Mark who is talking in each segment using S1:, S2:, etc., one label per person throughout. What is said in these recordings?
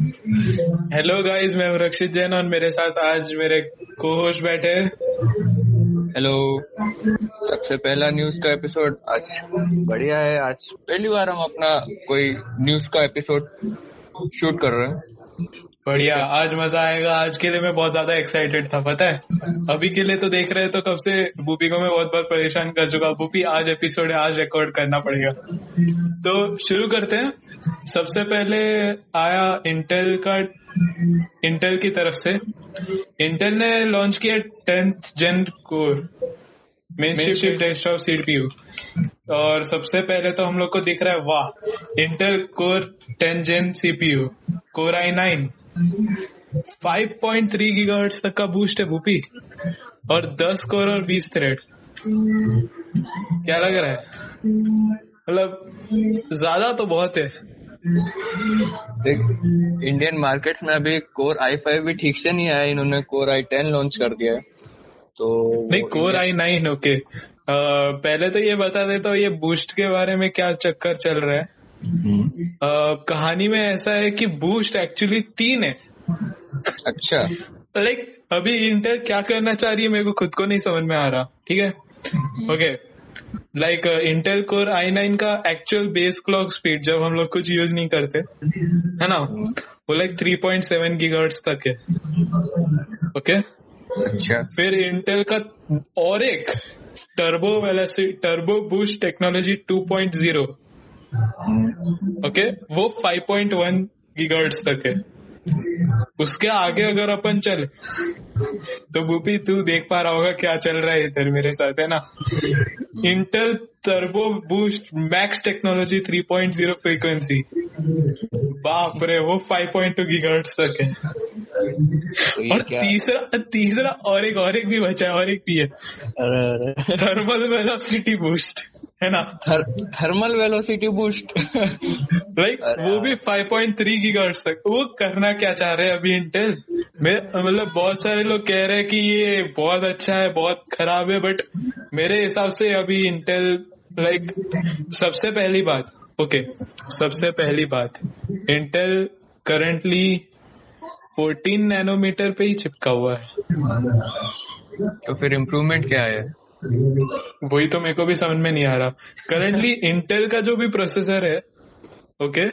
S1: Hello guys मैं रक्षित जैन और मेरे साथ आज मेरे को होस्ट बैठे।
S2: हेलो सबसे पहला न्यूज़ का एपिसोड आज बढ़िया है। आज पहली बार हम अपना कोई न्यूज़ का एपिसोड शूट कर रहे हैं।
S1: बढ़िया आज मज़ा आएगा। आज के लिए मैं बहुत ज़्यादा एक्साइटेड था पता है? अभी के लिए तो देख रहे तो कब से बूपी को मैं बहुत बार परेशान कर चुका बूपी आज एपिसोड है आज रिकॉर्ड करना पड़ेगा। तो शुरू करते हैं। सबसे पहले आया इंटेल का इंटेल की तरफ़ से। इंटेल ने लॉन्च किया टेंथ जेन कोर मेन शिफ्ट डेस्कटॉप सीपीयू और सबसे पहले तो हम लोग को दिख रहा है वाह Intel core ten gen CPU core i nine 5.3 gigahertz तक का बूस्ट है भूपी। और 10 कोर और 20 थ्रेड क्या लग रहा है? मतलब ज़्यादा तो बहुत है।
S2: देख इंडियन मार्केट्स में अभी कोर आई फाइव भी ठीक से नहीं आया इन्होंने कोर आई टेन लॉन्च कर दिया है। तो
S1: नहीं कोर आई नाइन ओके पहले तो ये बता देता हूँ ये बूस्ट के बारे में क्या चक्कर चल रहा है। अ, कहानी में ऐसा है कि बूस्ट एक्चुअली तीन है।
S2: अच्छा।
S1: लाइक अभी इंटर क्या करना चाह रही है मेरे को खुद को नहीं समझ में आ रहा ठीक है? Okay like Intel core i nine का एक्चुअल बेस क्लॉक स्पीड जब हम लोग कुछ यूज़ नहीं करते है ना? वो लाइक 3.7 पॉइंट सेवन गीगाहर्ट्ज तक है। ओके
S2: अच्छा।
S1: फिर इंटेल का और एक turbo velocity turbo boost technology 2.0 okay वो 5.1 गीगाहर्ट्ज तक है। उसके आगे अगर अपन चले तो भूपी तू देख पा रहा होगा क्या चल रहा है इधर मेरे साथ है ना? Intel turbo boost max technology 3.0 frequency बाप रे वो 5.2 गीगाहर्ट्ज तक है।
S2: तो
S1: और तीसरा तीसरा और एक और एक भी बचा है और एक भी है। थर्मल वेलोसिटी बूस्ट है ना?
S2: थर, थर्मल वेलोसिटी बूस्ट
S1: लाइक वो भी 5.3 गीगाहर्ट्ज तक। वो करना क्या चाह रहे हैं अभी इंटेल मतलब बहुत सारे लोग कह रहे हैं कि ये बहुत अच्छा है बहुत खराब है बट मेरे हिसाब से अभी इंटेल लाइक सबसे पहली बात ओके okay, सबसे पहली बात इंटेल करंटली 14 नैनोमीटर पे ही चिपका हुआ है।
S2: तो फिर इम्प्रूवमेंट क्या है?
S1: वही तो मेरे को भी समझ में नहीं आ रहा। करंटली इंटेल का जो भी प्रोसेसर है ओके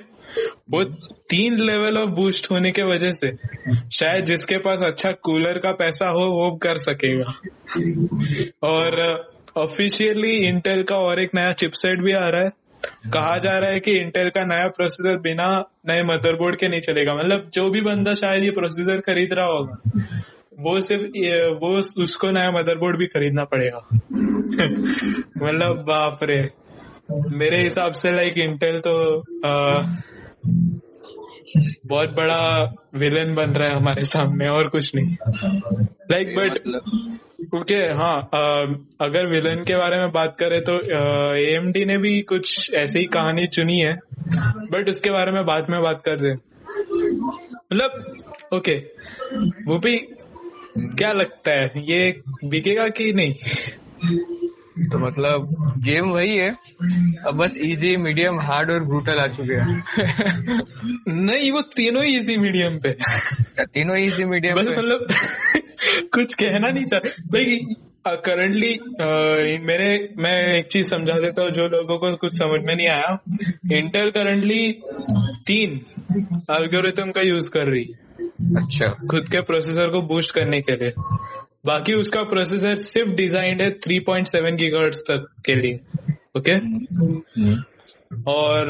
S1: वो तीन लेवल ऑफ़ बूस्ट होने के वजह से शायद जिसके पास अच्छा कूलर का पैसा हो, वो कर सकेगा। और ऑफिशियली इंटेल का और एक नया चिपसेट भी आ रहा है। कहा जा रहा है कि इंटेल का नया प्रोसेसर बिना नए मदरबोर्ड के नहीं चलेगा। मतलब जो भी बंदा शायद ये प्रोसेसर खरीद रहा होगा वो सिर्फ़ वो उसको नया मदरबोर्ड भी खरीदना पड़ेगा। मतलब बाप रे। मेरे हिसाब से लाइक इंटेल तो आ, बहुत बड़ा विलेन बन रहा है हमारे सामने और कुछ नहीं। लाइक बट ओके हाँ अ, अगर विलन के बारे में बात करें तो एएमडी ने भी कुछ ऐसी ही कहानी चुनी है बट उसके बारे में बाद में बात कर दे मतलब ओके वो भी क्या लगता है? ये बिकेगा कि नहीं?
S2: तो मतलब गेम वही है। अब बस इजी मीडियम हार्ड और ब्रूटल आ चुके हैं।
S1: नहीं वो तीनों ही इसी मीडियम पे।
S2: तीनों इजी मीडियम
S1: बस मतलब कुछ कहना नहीं चाह लाइक करंटली मेरे मैं एक चीज़ समझा देता हूँ जो लोगों को कुछ समझ में नहीं आया। इंटर करंटली तीन एल्गोरिथम का यूज़ कर रही है।
S2: अच्छा
S1: खुद के प्रोसेसर को बूस्ट करने के लिए। बाकी उसका प्रोसेसर सिर्फ़ डिजाइंड है थ्री पॉइंट 3.7 गीगाहर्ट्ज तक के लिए ओके और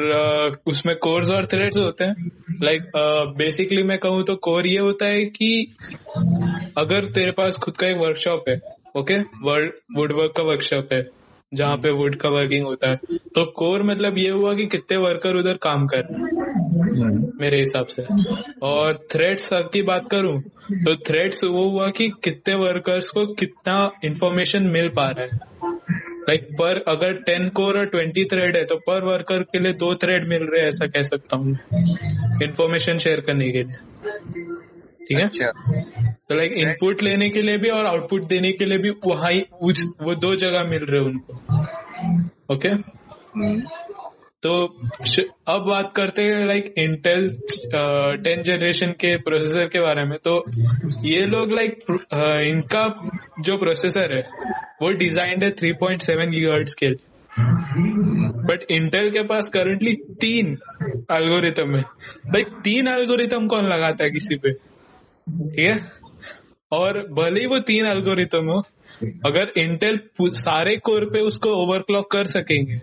S1: उसमें कोर्स और थ्रेड्स होते हैं। लाइक बेसिकली मैं कहूँ तो कोर ये होता है कि अगर तेरे पास खुद का एक वर्कशॉप है ओके वुड वर्क का वर्कशॉप है, जहाँ पे वुड का वर्किंग होता है। तो कोर मतलब ये हुआ कि कितने वर्कर उधर काम कर रहे हैं। मेरे हिसाब से। और थ्रेड्स की बात करूँ तो थ्रेड्स वो हुआ कि कितने वर्कर्स को कितना इंफॉर्मेशन मिल पा रहा है। लाइक like, पर अगर टेन कोर और ट्वेंटी थ्रेड है तो पर वर्कर के लिए दो थ्रेड मिल रहे हैं ऐसा कह सकता हूँ इंफॉर्मेशन शेयर करने के लिए। ठीक है?
S2: अच्छा।
S1: तो लाइक इनपुट लेने के लिए भी और आउटपुट देने के लिए भी वहाँ वो दो जगह मिल रहे उनको। ओके तो अब बात करते हैं लाइक इंटेल टेन जनरेशन के प्रोसेसर के बारे में। तो ये लोग लाइक इनका जो प्रोसेसर है, वो डिजाइंड है 3.7 पॉइंट सेवन के। बट इंटेल के पास करंटली तीन एल्गोरिथम है। भाई तीन एल्गोरिथम कौन लगाता है किसी पे? ठीक है? और भले ही वो तीन एल्गोरिथम हो अगर इंटेल सारे कोर पे उसको ओवरक्लॉक कर सकेंगे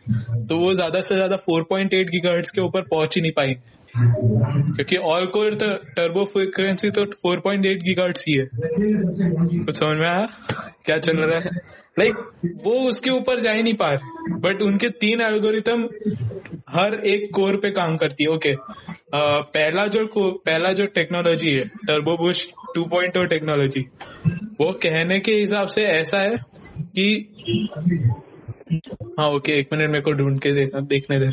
S1: तो वो ज़्यादा से ज़्यादा 4.8 पॉइंट के ऊपर पहुँच ही नहीं पाएँगे। क्योंकि ऑल कोर तो टर्बो फ्रीक्वेंसी तो 4.8 पॉइंट ही है। कुछ समझ में आया? क्या चल रहा है? लाइक like, वो उसके ऊपर जा ही नहीं पा रहे। बट उनके तीन एल्गोरिथम हर एक कोर पे काम करती है। Okay okay. पहला जो पहला जो टेक्नोलॉजी है टर्बो बुश 2.0 टेक्नोलॉजी वो कहने के हिसाब से ऐसा है कि हाँ ओके okay, एक मिनट मेरे को ढूंढ के देखना देखने दे।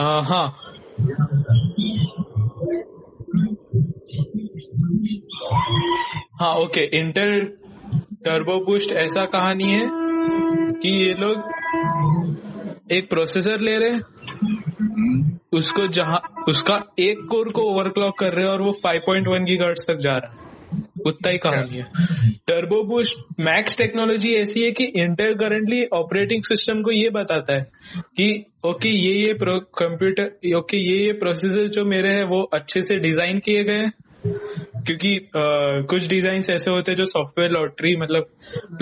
S1: आ, हाँ। हाँ ओके इंटेल टर्बो बूस्ट ऐसा कहानी है कि ये लोग एक प्रोसेसर ले रहे उसको जहाँ, उसका एक कोर को ओवरक्लॉक कर रहे हैं और वो 5.1 गीगाहर्ट्ज तक जा रहा है। उतना ही कहानी है। टर्बो बूस्ट मैक्स टेक्नोलॉजी ऐसी है कि इंटेल करंटली ऑपरेटिंग सिस्टम को ये बताता है कि ओके ये ये कंप्यूटर ओके ये ये प्रोसेसर जो मेरे हैं, वो अच्छे से डिज़ाइन किए गए हैं। क्योंकि अ, कुछ डिज़ाइन ऐसे होते हैं जो सॉफ्टवेयर लॉटरी मतलब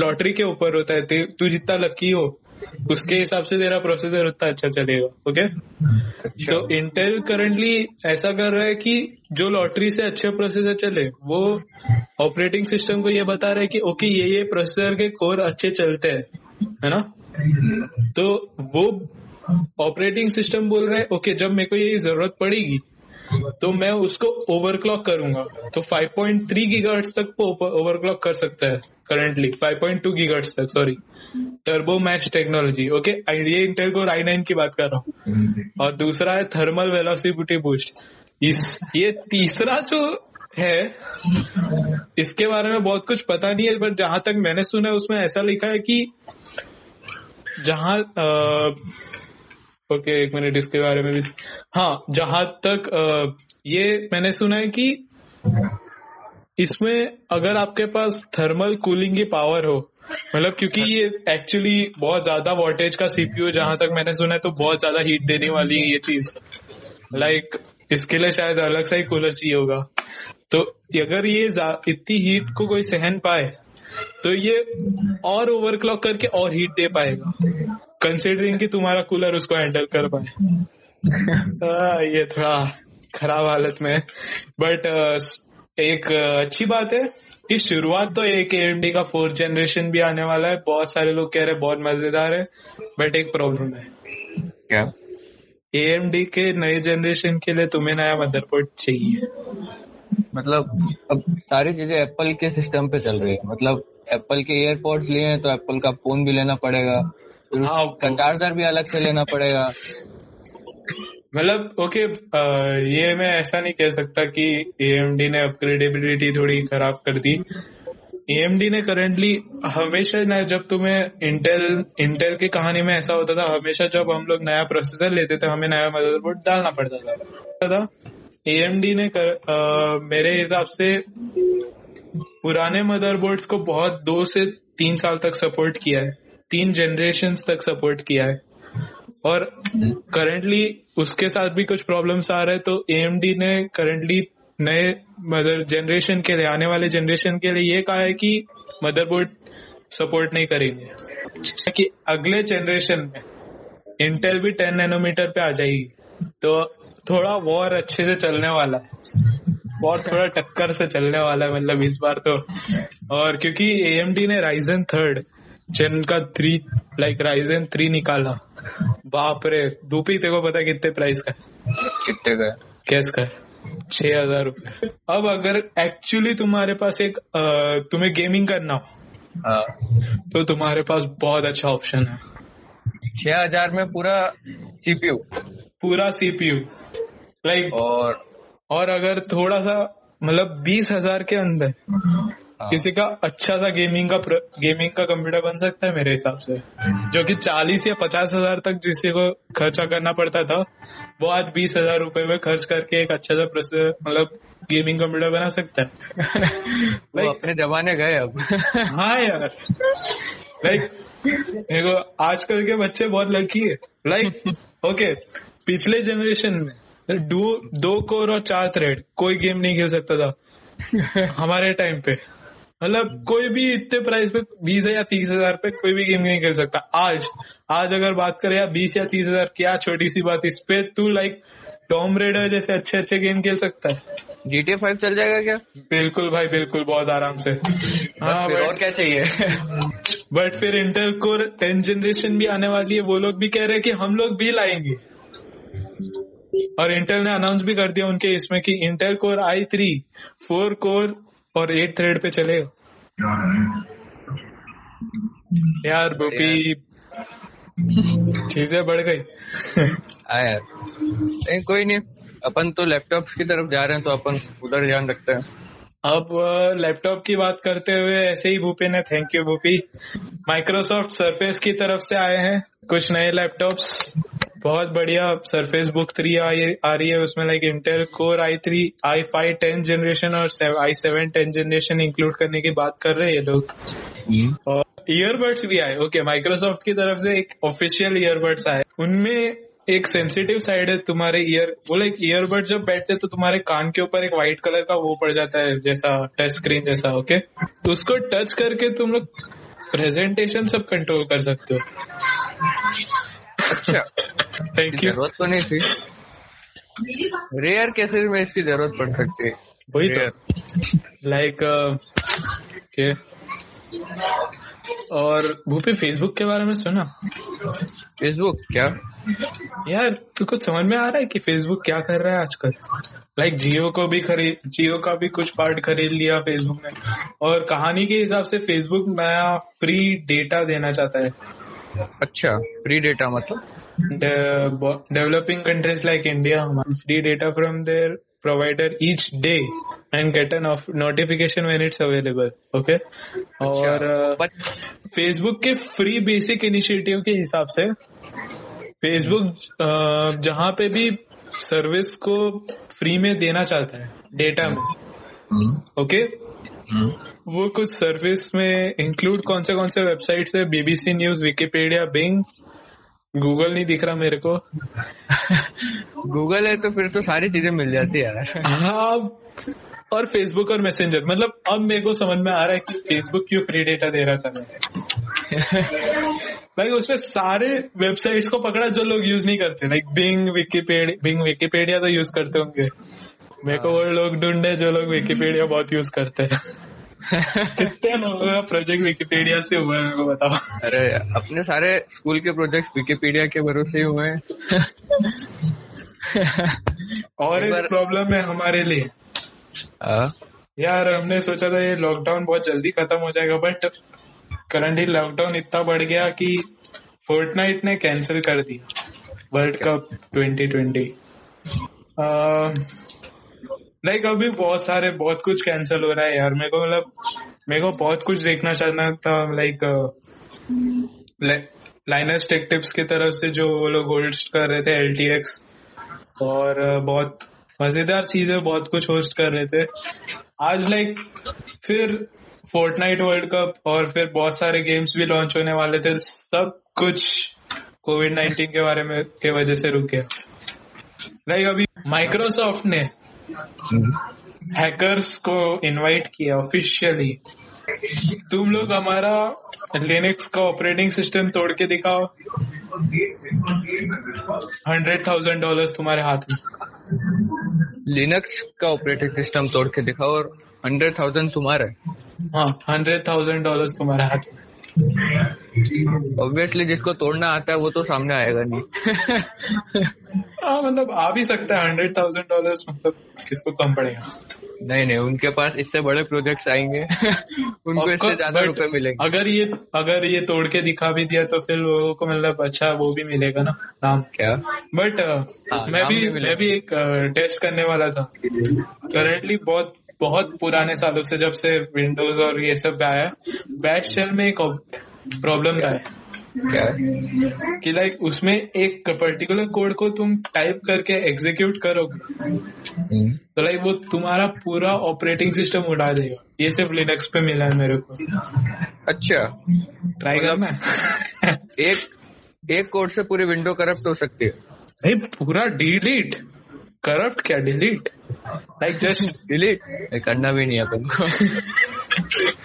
S1: लॉटरी के ऊपर होता है। तू जितना लकी हो उसके हिसाब से तेरा प्रोसेसर उतना अच्छा चलेगा ओके तो इंटेल करंटली ऐसा कर रहा है कि जो लॉटरी से अच्छे प्रोसेसर चले वो ऑपरेटिंग सिस्टम को ये बता रहा है कि ओके ये ये प्रोसेसर के कोर अच्छे चलते हैं है ना? तो वो ऑपरेटिंग सिस्टम बोल रहा है ओके जब मेरे को ये ज़रूरत पड़ेगी तो मैं उसको ओवरक्लॉक करूँगा। तो 5.3 गीगाहर्ट्ज तक ओवरक्लॉक कर सकता है करंटली 5.2 गीगाहर्ट्ज तक sorry turbo max technology okay ये इंटेल कोर आई नाइन की बात कर रहा हूँ। और दूसरा है थर्मल वेलोसिटी बूस्ट इस, ये तीसरा जो है, इसके बारे में बहुत कुछ पता नहीं है बट जहाँ तक मैंने सुना है, उसमें ऐसा लिखा है कि जहाँ ओके एक मिनट इसके बारे में भी हाँ जहाँ तक ये मैंने सुना है कि इसमें अगर आपके पास थर्मल कूलिंग की पावर हो मतलब क्योंकि ये एक्चुअली बहुत ज़्यादा वोल्टेज का सीपीयू जहाँ तक मैंने सुना है तो बहुत ज़्यादा हीट देने वाली है ये चीज़। लाइक इसके लिए शायद अलग सा ही कूलर चाहिए होगा। तो अगर ये इतनी हीट को कोई सहन पाए तो ये और ओवरक्लॉक करके और हीट दे पाएगा। कंसिडरिंग कि तुम्हारा कूलर उसको हैंडल कर पाए। ये थोड़ा खराब हालत में। बट एक अच्छी बात है कि शुरुआत तो एक एएमडी का फोर्थ जनरेशन भी आने वाला है। बहुत सारे लोग कह रहे हैं बहुत मज़ेदार है बट एक प्रॉब्लम है।
S2: क्या?
S1: एएमडी के नए जनरेशन के लिए तुम्हें नया मदरबोर्ड चाहिए।
S2: मतलब अब सारी चीज़ें एप्पल के सिस्टम पे चल रही है। मतलब एप्पल के एयरपोर्ट्स लिए हैं तो एप्पल का फ़ोन भी लेना पड़ेगा।
S1: हाँ,
S2: उसका चार्जर भी अलग से लेना पड़ेगा।
S1: मतलब ओके ये मैं ऐसा नहीं कह सकता कि एएमडी ने अपग्रेडेबिलिटी थोड़ी खराब कर दी। एएमडी ने करंटली हमेशा ना जब तुम्हें इंटेल इंटेल की कहानी में ऐसा होता था हमेशा जब हम लोग नया प्रोसेसर लेते थे हमें नया मदरबोर्ड डालना पड़ता था। एएमडी ने कर, अ, मेरे हिसाब से पुराने मदरबोर्ड्स को बहुत दो से तीन साल तक सपोर्ट किया है। तीन जनरेशन तक सपोर्ट किया है। और करंटली उसके साथ भी कुछ प्रॉब्लम्स आ रहे हैं तो एएमडी ने करंटली नए मदर जनरेशन के लिए, आने वाले जनरेशन के लिए ये कहा है कि मदरबोर्ड सपोर्ट नहीं करेंगे। कि अगले जनरेशन में इंटेल भी 10 नैनोमीटर पे आ जाएगी। तो थोड़ा वॉर अच्छे से चलने वाला है। और थोड़ा टक्कर से चलने वाला है मतलब इस बार तो। और क्योंकि एएमडी ने राइजन थर्ड जिन का थ्री लाइक राइजन थ्री निकाला बाप रे दूपी तेरे को पता कितने प्राइस का
S2: कितने का
S1: कैस का छह हज़ार रूपए। अब अगर एक्चुअली तुम्हारे पास एक तुम्हें गेमिंग करना हो
S2: हाँ।
S1: तो तुम्हारे पास बहुत अच्छा ऑप्शन है।
S2: छह हज़ार में पूरा सीपीयू
S1: पूरा सीपीयू लाइक
S2: और
S1: और अगर थोड़ा सा मतलब बीस हज़ार के अंदर। किसी का अच्छा सा गेमिंग का गेमिंग का कंप्यूटर बन सकता है मेरे हिसाब से। जो कि चालीस या पचास हज़ार तक जिसे को खर्चा करना पड़ता था वो आज बीस हज़ार रूपए में खर्च करके एक अच्छा सा प्रोसेसर मतलब गेमिंग कंप्यूटर बना सकता है।
S2: वो
S1: Like-
S2: अपने जमाने गए अब।
S1: हाँ यार। लाइक देखो आजकल के बच्चे बहुत लकी है। लाइक ओके पिछले जनरेशन में दो दो कोर और चार थ्रेड कोई गेम नहीं खेल सकता था। हमारे टाइम पे। मतलब कोई भी इतने प्राइस पे बीस या तीस हज़ार पे कोई भी गेम नहीं खेल सकता। आज आज अगर बात करें यार बीस या तीस हज़ार क्या छोटी सी बात इस पे तू लाइक टॉम रेडर जैसे अच्छे अच्छे गेम खेल सकता है।
S2: GTA फाइव चल जाएगा क्या?
S1: बिल्कुल भाई बिल्कुल बहुत आराम से। हाँ
S2: फिर और क्या चाहिए?
S1: बट फिर इंटर कोर टेंथ जनरेशन भी आने वाली है वो लोग भी कह रहे हैं कि हम लोग भी लाएँगे। और इंटेल ने अनाउंस भी कर दिया उनके इसमें कि Intel core i three four core और एट थ्रेड पे चलेगा यार बोपी चीज़ें बढ़ गई।
S2: हाँ यार। नहीं कोई नहीं। अपन तो लैपटॉप की तरफ़ जा रहे हैं तो अपन उधर ध्यान रखते हैं।
S1: अब लैपटॉप की बात करते हुए ऐसे ही भूपी ने thank you Bhupi. Microsoft Surface की तरफ़ से आए हैं कुछ नए लैपटॉप्स बहुत बढ़िया सरफेस बुक थ्री आ रही है। उसमें like Intel core i three i five tenth generation और i seven tenth generation include करने की बात कर रहे हैं ये लोग। और ईयरबड्स भी आए। ओके माइक्रोसॉफ्ट की तरफ़ से एक ऑफिशियल ईयरबड्स आए। उनमें एक सेंसिटिव साइड है तुम्हारे ईयर वो लाइक ईयरबड जब बैठते तो तुम्हारे कान के ऊपर एक व्हाइट कलर का वो पड़ जाता है जैसा टच स्क्रीन जैसा ओके तो उसको टच करके तुम लोग प्रेजेंटेशन सब कंट्रोल कर सकते हो।
S2: अच्छा।
S1: थैंक यू
S2: ज़रूरत तो नहीं थी। रेयर केसेस में इसकी ज़रूरत पड़ सकती है।
S1: वही तो। लाइक के? और भूपी फेसबुक के बारे में सुना?
S2: फेसबुक क्या?
S1: यार तू कुछ समझ में आ रहा है कि फेसबुक क्या कर रहा है आजकल? लाइक जियो को भी खरीद जियो का भी कुछ पार्ट खरीद लिया फेसबुक ने। और कहानी के हिसाब से फेसबुक नया फ्री डेटा देना चाहता है।
S2: अच्छा फ्री डेटा मतलब?
S1: Developing countries like India free data from their provider each day and get an notification when it's available okay और फेसबुक के फ्री बेसिक इनिशिएटिव के हिसाब से फेसबुक जहाँ पे भी सर्विस को फ्री में देना चाहता है डेटा में ओके वो कुछ सर्विस में इंक्लूड कौन से कौन से वेबसाइट्स है BBC news Wikipedia Bing Google नहीं दिख रहा मेरे को।
S2: गूगल है तो फिर तो सारी चीज़ें मिल जाती है यार।
S1: हाँ और फेसबुक और मैसेंजर मतलब अब मेरे को समझ में आ रहा है कि फेसबुक क्यों फ्री डेटा दे रहा था भाई उसमें सारे वेबसाइट्स को पकड़ा जो लोग यूज़ नहीं करते। Like Bing Wikipedia Bing Wikipedia तो यूज़ करते होंगे। मेरे को वो लोग ढूंढे जो लोग विकीपीडिया बहुत यूज़ करते हैं। कितने लोगों का प्रोजेक्ट विकीपीडिया से हुआ है मेरे को बताओ।
S2: अरे अपने सारे स्कूल के प्रोजेक्ट विकिपीडिया के भरोसे ही हुए हैं।
S1: और
S2: एक
S1: प्रॉब्लम है हमारे लिए।
S2: हाँ,
S1: यार हमने सोचा था ये लॉकडाउन बहुत जल्दी खत्म हो जाएगा बट करंटली लॉकडाउन इतना बढ़ गया कि फोर्टनाइट ने कैंसिल कर दिया। वर्ल्ड कप 2020 लाइक अभी बहुत सारे, बहुत कुछ कैंसिल हो रहा है यार। मेरे को मतलब मेरे को बहुत कुछ देखना चाहना था लाइक लाइनस टेक टिप्स की तरफ़ से जो वो लोग होस्ट कर रहे थे एलटीएक्स और बहुत मज़ेदार चीज़ें बहुत कुछ होस्ट कर रहे थे। आज लाइक फिर फोर्टनाइट वर्ल्ड कप और फिर बहुत सारे गेम्स भी लॉन्च होने वाले थे। सब कुछ कोविड 19 के बारे में, के वजह से रुक गया। लाइक अभी माइक्रोसॉफ्ट ने हैकर्स को इनवाइट किया ऑफिशियली तुम लोग हमारा लिनक्स का ऑपरेटिंग सिस्टम तोड़ के दिखाओ। हंड्रेड थाउज़ेंड डॉलर तुम्हारे हाथ में।
S2: लिनक्स का ऑपरेटिंग सिस्टम तोड़ के दिखाओ और हंड्रेड थाउज़ेंड तुम्हारा। है
S1: हाँ हंड्रेड थाउज़ेंड डॉलर तुम्हारे हाथ में।
S2: ऑब्वियसली जिसको तोड़ना आता है वो तो सामने आएगा नहीं।
S1: हाँ मतलब आ भी सकता है हंड्रेड थाउज़ेंड डॉलर मतलब किसको कम पड़ेगा?
S2: नहीं नहीं उनके पास इससे बड़े प्रोजेक्ट्स आएँगे। उनको इससे ज़्यादा रुपए मिलेंगे।
S1: अगर ये अगर ये तोड़ के दिखा भी दिया तो फिर लोगों को मतलब अच्छा वो भी मिलेगा ना नाम।
S2: क्या?
S1: बट
S2: हाँ,
S1: मैं भी
S2: भी
S1: मैं भी एक टेस्ट uh, करने वाला था। करंटली बहुत बहुत पुराने सालों से जब से विंडोज़ और ये सब आया बैश शेल में एक प्रॉब्लम रहा है?
S2: क्या है?
S1: कि लाइक उसमें एक पर्टिकुलर कोड को तुम टाइप करके एग्जीक्यूट करोगे
S2: हम्म,
S1: तो लाइक वो तुम्हारा पूरा ऑपरेटिंग सिस्टम उड़ा देगा। ये सिर्फ़ लिनक्स पे मिला है मेरे को।
S2: अच्छा।
S1: ट्राई करना। है
S2: एक एक कोड से पूरी विंडो करप्ट हो सकती है।
S1: भाई पूरा डिलीट करप्ट क्या? डिलीट लाइक जस्ट
S2: डिलीट करना भी नहीं है अपन को।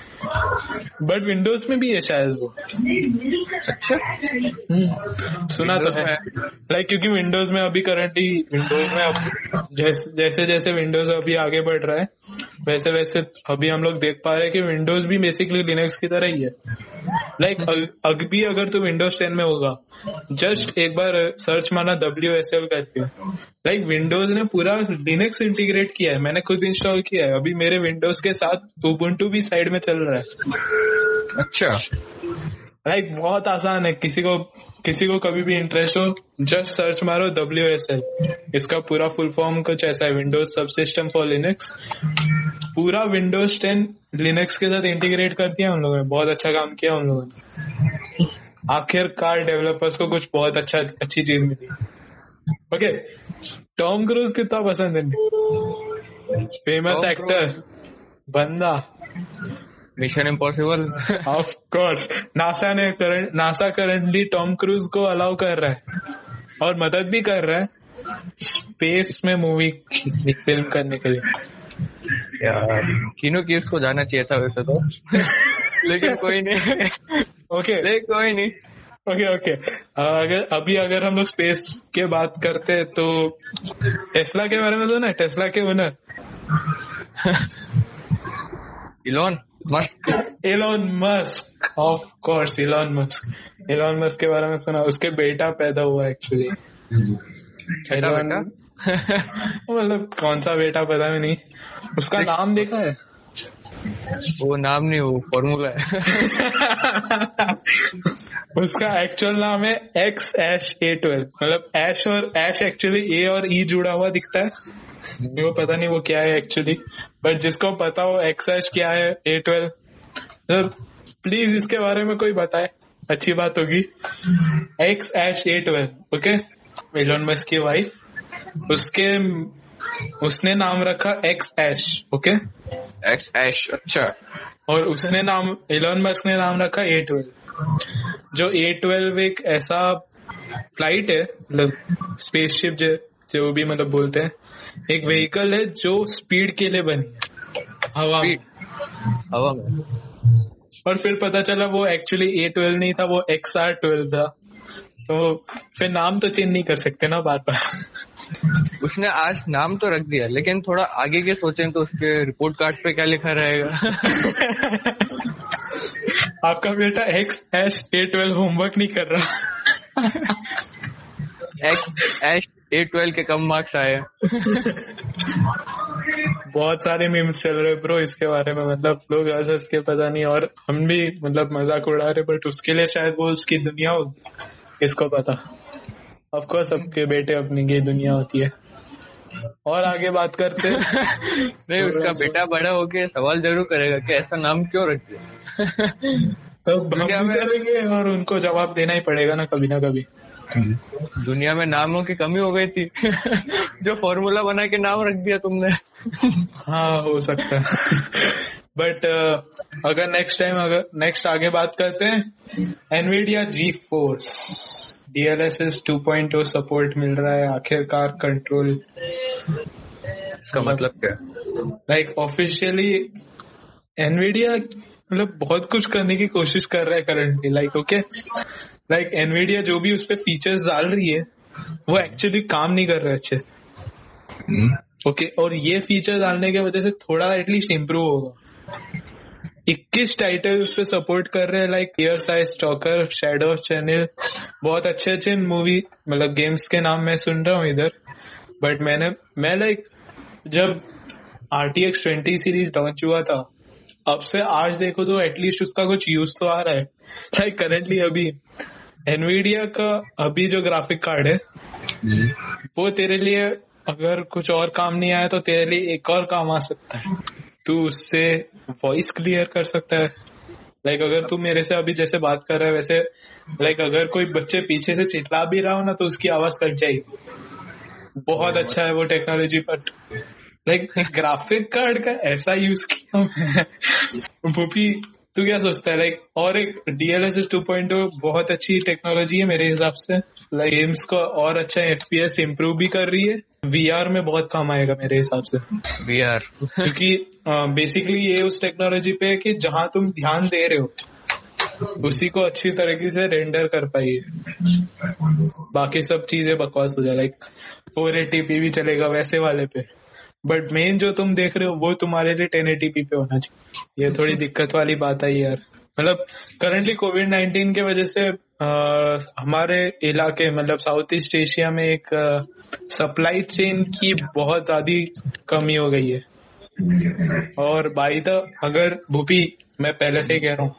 S1: बट विंडोज़ में भी है शायद वो।
S2: अच्छा।
S1: सुना तो है। लाइक क्योंकि विंडोज़ में अभी करंटली विंडोज़ में अब जैसे जैसे जैसे विंडोज़ अभी आगे बढ़ रहा है वैसे वैसे अभी हम लोग देख पा रहे हैं कि विंडोज़ भी बेसिकली लिनक्स की तरह ही है। लाइक अग भी अगर तुम विंडोज़ टेन में होगा जस्ट एक बार सर्च माना डब्ल्यू एस एल करके। लाइक विंडोज़ ने पूरा लिनक्स इंटीग्रेट किया है मैंने खुद इंस्टॉल किया है। अभी मेरे विंडोज़ के साथ उबुंटू भी साइड में चल रहा है।
S2: अच्छा।
S1: लाइक बहुत आसान है किसी को किसी को कभी भी इंटरेस्ट हो जस्ट सर्च मारो डब्ल्यू एस एल इसका पूरा फुल फॉर्म कुछ ऐसा है Windows subsystem for Linux पूरा विंडोज़ 10 लिनक्स के साथ इंटीग्रेट कर दिया उन लोगों ने बहुत अच्छा काम किया उन लोगों ने. आखिरकार डेवलपर्स को कुछ बहुत अच्छा अच्छी चीज़ मिली. ओके टॉम क्रूज कितना पसंद है? फ़ेमस एक्टर बंदा.
S2: Mission impossible
S1: of course NASA ने current NASA currently Tom Cruise को अलाउ कर रहा है। और मदद भी कर रहा है। स्पेस में मूवी फ़िल्म करने के लिए।
S2: यार किनो की उसको जाना चाहिए था वैसे तो। लेकिन कोई नहीं।
S1: ओके
S2: लेकिन कोई नहीं।
S1: ओके ओके अगर अभी अगर हम लोग स्पेस के बात करते हैं तो टेस्ला के बारे में तो ना टेस्ला के owner
S2: Elon
S1: Elon Musk of course Elon Musk Elon Musk के बारे में सुना उसके बेटा पैदा हुआ एक्चुअली
S2: बेटा बेटा?
S1: मतलब कौन सा बेटा पता भी नहीं? उसका नाम देखा है?
S2: वो नाम नहीं वो फॉर्मूला है।
S1: उसका एक्चुअल नाम है एक्स एश ए ट्वेल्व मतलब एश और एश एक्चुअली ए और ई जुड़ा हुआ दिखता है। मेरे को पता नहीं वो क्या है एक्चुअली बट जिसको पता हो एक्स एश क्या है ए ट्वेल्व प्लीज़ इसके बारे में कोई बताए. अच्छी बात होगी. X Ash A twelve okay Elon Musk की वाइफ उसके उसने नाम रखा X Ash okay
S2: X Ash अच्छा.
S1: और उसने नाम एलोन मस्क ने नाम रखा ए ट्वेल्व जो ए ट्वेल्व एक ऐसा फ़्लाइट है मतलब स्पेसशिप जो जो भी मतलब बोलते हैं एक व्हीकल है जो स्पीड के लिए बनी है। हवा में।
S2: हवा में।
S1: और फिर पता चला वो एक्चुअली ए ट्वेल्व नहीं था वो एक्स आर ट्वेल्व था। तो फिर नाम तो चेंज नहीं कर सकते ना बार बार।
S2: उसने आज नाम तो रख दिया लेकिन थोड़ा आगे के सोचें तो उसके रिपोर्ट कार्ड पे क्या लिखा रहेगा?
S1: आपका बेटा X S A twelve homework नहीं कर रहा।
S2: ए ट्वेल्व के कम मार्क्स आए
S1: बहुत सारे मीम्स चल रहे ब्रो इसके बारे में मतलब लोग हंस हंस के पता नहीं और हम भी मतलब मज़ाक उड़ा रहे बट उसके लिए शायद वो उसकी दुनिया होगी किसको पता। ऑफकोर्स सबके बेटे अपनी ये दुनिया होती है। और आगे बात करते हैं।
S2: नहीं उसका बेटा बड़ा होके सवाल ज़रूर करेगा कि ऐसा नाम क्यों रख दिया?
S1: तो करेंगे और उनको जवाब देना ही पड़ेगा ना कभी ना कभी।
S2: दुनिया में नामों की कमी हो गई थी। जो फॉर्मूला बना के नाम रख दिया तुमने।
S1: हाँ हो सकता है। बट uh, अगर नेक्स्ट टाइम अगर नेक्स्ट आगे बात करते हैं Nvidia GeForce DLSS 2.0 support मिल रहा है आखिरकार कंट्रोल
S2: इसका मतलब क्या?
S1: लाइक ऑफिशियली एनवीडिया मतलब बहुत कुछ करने की कोशिश कर रहा है currently like okay like like, Nvidia जो भी उस पर फीचर्स डाल रही है वो एक्चुअली काम नहीं कर रहे अच्छे। ओके और ये फीचर डालने की वजह से थोड़ा एटलीस्ट इम्प्रूव होगा। 21 टाइटल उस पर सपोर्ट कर रहे हैं like clear size stalker shadow channel बहुत अच्छे अच्छे मूवी मतलब गेम्स के नाम मैं सुन रहा हूँ इधर। बट मैंने मैं लाइक जब R T X twenty series launch हुआ था अब से आज देखो तो एटलीस्ट उसका कुछ यूज़ तो आ रहा है। लाइक करेंटली अभी एनवीडिया का अभी जो ग्राफिक कार्ड है, वो तेरे लिए अगर कुछ और काम नहीं आया तो तेरे लिए एक और काम आ सकता है। तू उससे वॉइस क्लियर कर सकता है। लाइक अगर तू मेरे से अभी जैसे बात कर रहा है, वैसे लाइक अगर कोई बच्चे पीछे से चिल्ला भी रहा हो ना तो उसकी आवाज़ कट जाएगी। बहुत अच्छा है वो technology but like graphic card का ऐसा यूज़ किया मैं भूपी तू क्या सोचता है? लाइक और एक डीएलएसएस 2.0 बहुत अच्छी टेक्नोलॉजी है मेरे हिसाब से। लाइक गेम्स को और अच्छा एफपीएस इम्प्रूव भी कर रही है। वीआर में बहुत काम आएगा मेरे हिसाब से।
S2: वी आर
S1: क्योंकि बेसिकली ये उस टेक्नोलॉजी पे है कि जहाँ तुम ध्यान दे रहे हो उसी को अच्छी तरीके से रेंडर कर पाइए। बाकी सब चीज़ें बकवास हो जाए। लाइक फोर भी चलेगा वैसे वाले पे। बट मेन जो तुम देख रहे हो वो तुम्हारे लिए टेन पे होना चाहिए। ये थोड़ी दिक्कत वाली बात आई यार। मतलब करंटली कोविड 19 के वजह से आ, हमारे इलाके मतलब साउथ ईस्ट एशिया में एक सप्लाई चेन की बहुत ज़्यादा कमी हो गई है। और बाई द अगर भूपी मैं पहले से ही कह रहा हूँ।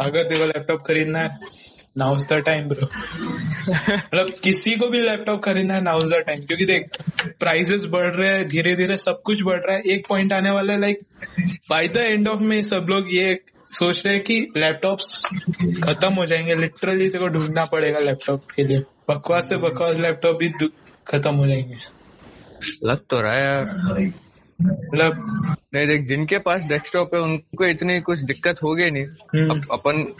S1: अगर तेरे को लैपटॉप खरीदना है द टाइम ब्रो मतलब किसी को भी लैपटॉप खरीदना है नाउज द टाइम क्योंकि देख प्राइसेस बढ़ रहे हैं धीरे धीरे सब कुछ बढ़ रहा है. एक पॉइंट आने वाला है like by the end of में सब लोग ये सोच रहे हैं कि लैपटॉप्स खत्म हो जाएँगे. लिटरली तेरे को ढूंढना पड़ेगा लैपटॉप के लिए. बकवास से बकवास लैपटॉप भी खत्म हो जाएँगे.
S2: लग तो रहा है यार.
S1: मतलब
S2: नहीं देख जिनके पास डेस्कटॉप है उनको इतनी कुछ दिक्कत होगी नहीं.
S1: हम्म।
S2: अप, अपन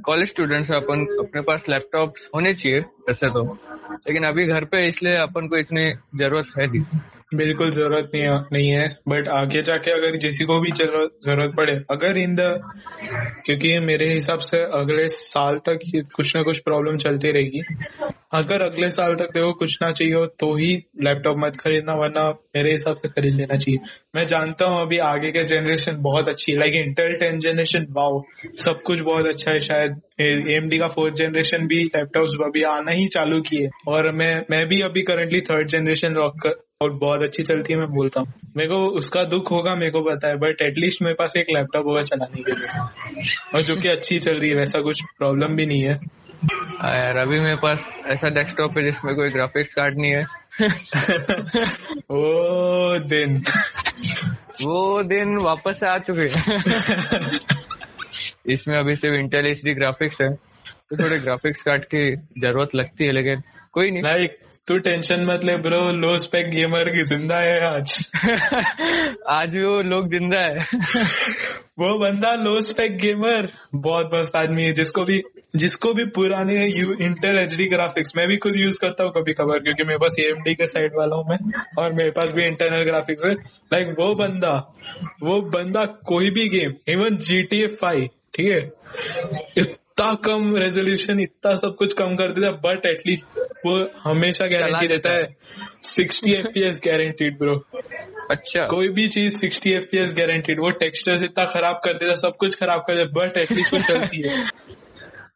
S2: कॉलेज स्टूडेंट्स अपन अपने पास लैपटॉप होने चाहिए, वैसे तो। लेकिन अभी घर पे इसलिए अपन को इतनी ज़रूरत है नहीं।
S1: बिल्कुल ज़रूरत नहीं नहीं है बट आगे जाके अगर किसी को भी ज़रूरत पड़े, अगर इन द क्योंकि मेरे हिसाब से अगले साल तक कुछ ना कुछ प्रॉब्लम चलती रहेगी। अगर अगले साल तक देखो कुछ ना चाहिए हो तो ही लैपटॉप मत खरीदना, वरना मेरे हिसाब से खरीद लेना चाहिए। मैं जानता हूँ अभी आगे के जनरेशन बहुत अच्छी like Intel ten generation wow सब कुछ बहुत अच्छा है शायद। एमडी का फोर्थ जनरेशन भी लैपटॉप अभी आना ही चालू किए। और मैं मैं भी अभी करंटली थर्ड जनरेशन और बहुत अच्छी चलती है मैं बोलता हूँ। मेरे को उसका दुख होगा मेरे को पता है बट एटलीस्ट मेरे पास एक लैपटॉप होगा चलाने के लिए। और जो कि अच्छी चल रही है वैसा कुछ प्रॉब्लम भी नहीं है।
S2: हाँ यार अभी मेरे पास ऐसा डेस्कटॉप है जिसमें कोई ग्राफिक्स कार्ड नहीं है।
S1: ओ दिन।
S2: वो दिन वापस आ चुके हैं। इसमें अभी सिर्फ़ इंटेल एच ग्राफिक्स है तो थोड़े ग्राफिक्स कार्ड की ज़रूरत लगती है लेकिन कोई नहीं।
S1: लाइक तू टेंशन मत ले ब्रो. लो स्पेक गेमर की ज़िंदा है आज.
S2: आज भी वो लोग ज़िंदा है.
S1: वो बंदा लो स्पेक गेमर. बहुत मस्त आदमी है जिसको भी जिसको भी पुराने यू इंटेल एच डी ग्राफिक्स मैं भी खुद यूज़ करता हूँ कभी कभार क्योंकि मेरे पास एएमडी के साइड वाला हूँ मैं और मेरे पास भी इंटरनल ग्राफिक्स है. लाइक वो बंदा वो बंदा कोई भी game even G T F five ठीक है इतना कम रेजोल्यूशन इतना सब कुछ कम कर देता है बट एटलीस्ट वो हमेशा गारंटी देता है। Sixty F P S guaranteed bro
S2: अच्छा।
S1: कोई भी चीज़ 60 एफ़ पी एस गारंटीड वो टेक्सचर्स इतना खराब कर देता सब कुछ खराब कर देता बट एटलीस्ट वो चलती है।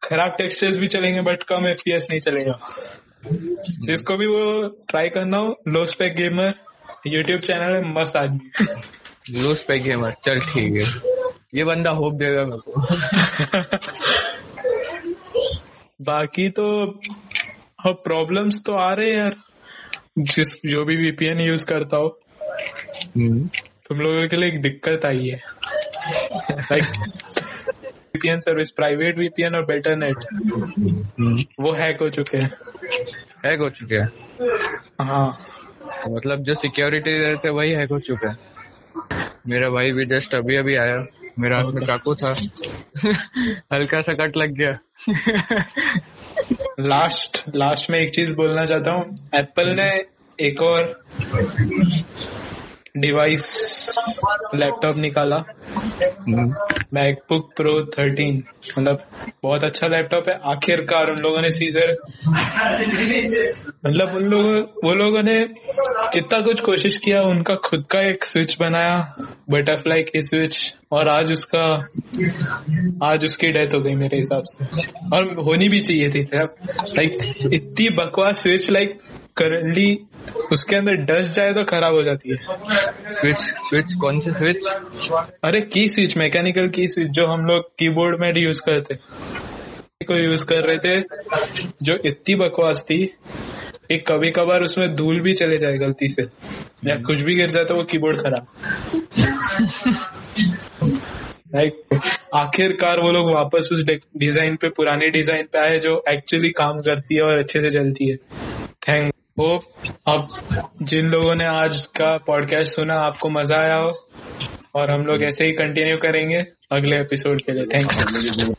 S1: खराब टेक्सचर्स भी चलेंगे बट कम एफ़ पी एस नहीं चलेगा। जिसको भी वो ट्राई करना हो low spec gamer YouTube channel है मस्त आदमी
S2: लो स्पेक गेमर चल ठीक है। ये बंदा होप देगा मेरे को।
S1: बाकी तो हाँ प्रॉब्लम्स तो आ रहे हैं यार। जिस जो भी वीपीएन यूज़ करता हो।
S2: हम्म,
S1: तुम लोगों के लिए एक दिक्कत आई है। Like VPN service private VPN और बेटर नेट
S2: हम्म,
S1: वो हैक हो चुके हैं।
S2: हैक हो चुके हैं।
S1: हाँ।
S2: मतलब जो सिक्योरिटी रहते वही हैक हो चुका है। मेरा भाई भी जस्ट अभी अभी आया। मेरा हाथ में चाकू था। हल्का सा कट लग गया।
S1: लास्ट लास्ट में एक चीज़ बोलना चाहता हूँ। एप्पल ने एक और डिवाइस लैपटॉप निकाला।
S2: हम्म,
S1: मैकबुक प्रो 13 मतलब बहुत अच्छा लैपटॉप है। आखिरकार उन लोगों ने सीजर मतलब उन लोगों वो लोगों ने कितना कुछ कोशिश किया। उनका खुद का एक स्विच बनाया बटरफ्लाई की स्विच और आज उसका आज उसकी डेथ हो गई मेरे हिसाब से। और होनी भी चाहिए थी। लाइक इतनी बकवास स्विच लाइक करंटली उसके अंदर डस्ट जाए तो खराब हो जाती है।
S2: स्विच स्विच कौन सी स्विच
S1: अरे की स्विच मैकेनिकल की स्विच जो हम लोग कीबोर्ड में यूज़ करते को यूज़ कर रहे थे जो इतनी बकवास थी एक कभी कभार उसमें धूल भी चले जाए गलती से या कुछ भी गिर जाए तो वो कीबोर्ड खराब। आखिरकार वो लोग वापस उस डिज़ाइन पे पुराने डिज़ाइन पे आए जो एक्चुअली काम करती है और अच्छे से चलती है। थैंक होप अब जिन लोगों ने आज का पॉडकास्ट सुना, आपको मज़ा आया हो। और हम लोग ऐसे ही कंटिन्यू करेंगे अगले एपिसोड के लिए। Thank you